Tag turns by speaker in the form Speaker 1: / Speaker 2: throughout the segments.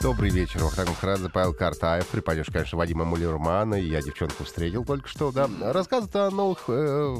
Speaker 1: Добрый вечер. Вахтанг Махарадзе, Павел Картаев. При поддержке, конечно, Вадима Мулермана. И я девчонку встретил только что, да. Рассказывают о новых... Э,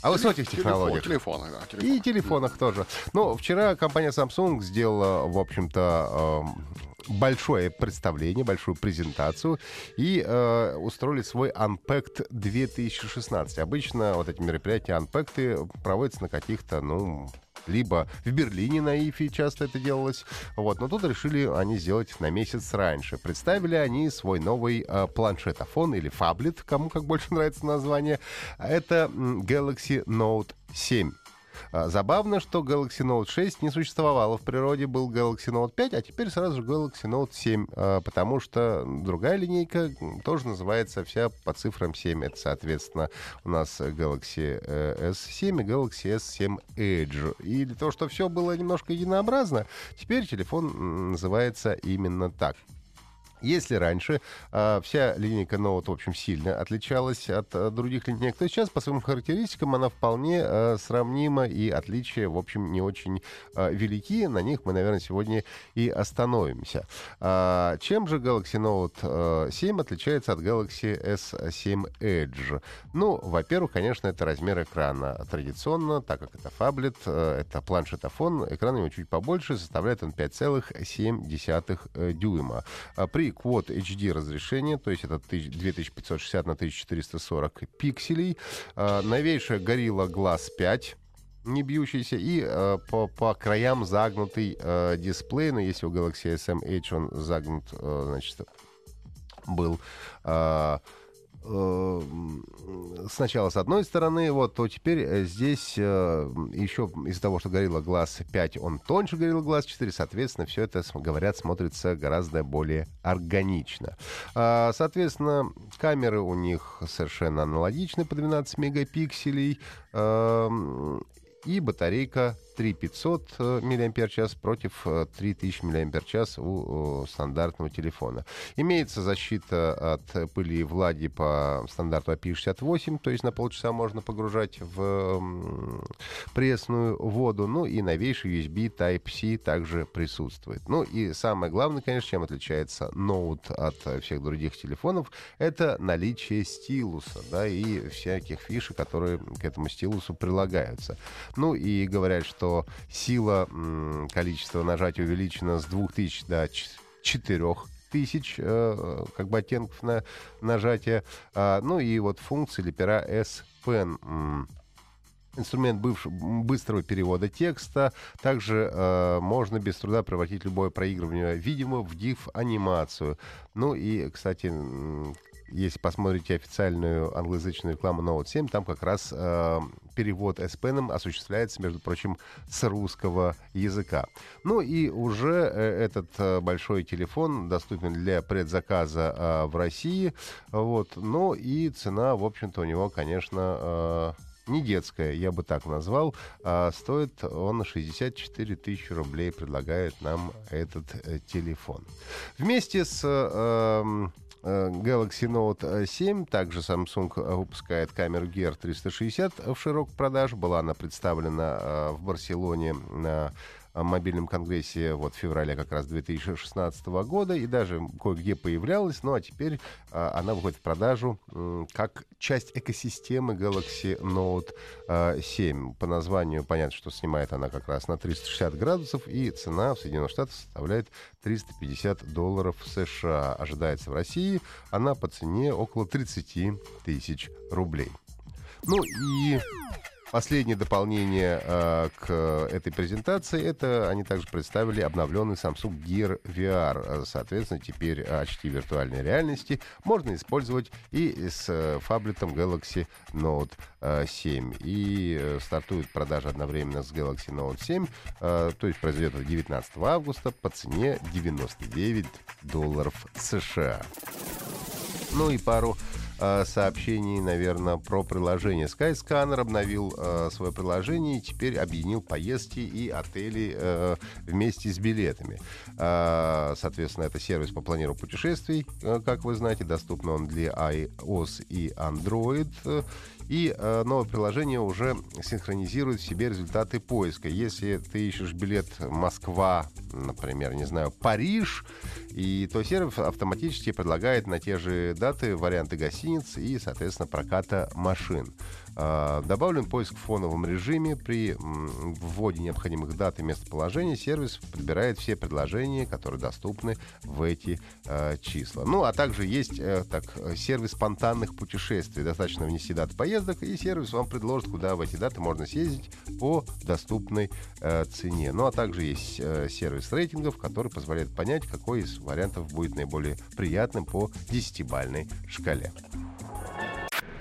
Speaker 1: о высоких технологиях.
Speaker 2: Телефоны, да.
Speaker 1: Телефон. И телефонах тоже. Ну, вчера компания Samsung сделала, в общем-то, э, большое представление, большую презентацию и э, устроили свой Unpacked 2016. Обычно вот эти мероприятия Unpacked проводятся на каких-то, ну, либо в Берлине на ИФИ часто это делалось. Вот. Но тут решили они сделать на месяц раньше. Представили они свой новый э, планшетофон или фаблет, кому как больше нравится название. Это Galaxy Note 7. А, Забавно, что Galaxy Note 6 не существовало в природе, был Galaxy Note 5, а теперь сразу же Galaxy Note 7, а, потому что другая линейка тоже называется вся по цифрам 7. Это, соответственно, у нас Galaxy э, S7 и Galaxy S7 Edge. И для того, чтобы все было немножко единообразно, теперь телефон называется именно так. Если раньше э, вся линейка Note, в общем, сильно отличалась от э, других линеек, то сейчас по своим характеристикам она вполне э, сравнима, и отличия, в общем, не очень э, велики. На них мы, наверное, сегодня и остановимся. А, чем же Galaxy Note э, 7 отличается от Galaxy S7 Edge? Ну, во-первых, конечно, это размер экрана. Традиционно, так как это фаблет, э, это планшетофон, экран у него чуть побольше, составляет он 5,7 дюйма. А При Quad HD разрешение, то есть это 2560 на 1440 пикселей. А, новейшая Gorilla Glass 5 не бьющийся, и э, по, по краям загнутый э, дисплей, но если у Galaxy SM Edge он загнут, э, значит, был э, сначала с одной стороны, вот, то теперь э, здесь э, еще из-за того, что Gorilla Glass 5, он тоньше Gorilla Glass 4, соответственно, все это, говорят, смотрится гораздо более органично. А, соответственно, камеры у них совершенно аналогичны по 12 мегапикселей, э, и батарейка 3500 мАч против 3000 мАч у стандартного телефона. Имеется защита от пыли и влаги по стандарту IP68, то есть на полчаса можно погружать в пресную воду. Ну и новейший USB Type-C также присутствует. Ну и самое главное, конечно, чем отличается Note от всех других телефонов, это наличие стилуса, да, и всяких фишек, которые к этому стилусу прилагаются. Ну и говорят, что сила, количество нажатий увеличено с 2000 до 4000 э, как бы оттенков на нажатие. А, ну и вот функции или пера S Pen инструмент бывш... быстрого перевода текста. Также э, можно без труда превратить любое проигрывание видимо в GIF-анимацию. Ну и, кстати, если посмотрите официальную англоязычную рекламу Note 7, там как раз э, перевод S Pen осуществляется, между прочим, с русского языка. Ну и уже э, этот э, большой телефон доступен для предзаказа э, в России. Вот. Ну и цена, в общем-то, у него, конечно... Э, не детская, я бы так назвал. А стоит он 64 тысячи рублей, предлагает нам этот э, телефон. Вместе с э, Galaxy Note 7. Также Samsung выпускает камеру Gear 360 в широкой продаже. Была она представлена в Барселоне на мобильном конгрессе вот в феврале как раз 2016 года и даже кое-где появлялась, ну а теперь а, она выходит в продажу м, как часть экосистемы Galaxy Note а, 7. По названию понятно, что снимает она как раз на 360 градусов и цена в Соединенных Штатах составляет 350 долларов США. Ожидается в России она по цене около 30 тысяч рублей. Ну и Последнее дополнение э, к этой презентации это они также представили обновленный Samsung Gear VR. Соответственно, теперь очки виртуальной реальности можно использовать и с э, фаблетом Galaxy Note 7. Э, и э, стартует продажа одновременно с Galaxy Note 7, э, то есть произойдет это 19 августа по цене 99 долларов США. Ну и пару э, сообщений, наверное, про приложение. Skyscanner обновил э, свое приложение и теперь объединил поездки и отели э, вместе с билетами. Э, соответственно, это сервис по планированию путешествий, э, как вы знаете, доступно он для iOS и Android. И э, новое приложение уже синхронизирует в себе результаты поиска. Если ты ищешь билет Москва, например, не знаю, Париж, и то сервис автоматически предлагает на те же даты варианты гостиниц и, соответственно, проката машин. А, добавлен поиск в фоновом режиме. При вводе необходимых дат и местоположений сервис подбирает все предложения, которые доступны в эти э, числа. Ну, а также есть э, так, сервис спонтанных путешествий. Достаточно внести дату поездок, и сервис вам предложит, куда в эти даты можно съездить по доступной э, цене. Ну, а также есть э, сервис рейтингов, который позволяет понять, какой из вариантов будет наиболее приятным по 10-бальной шкале.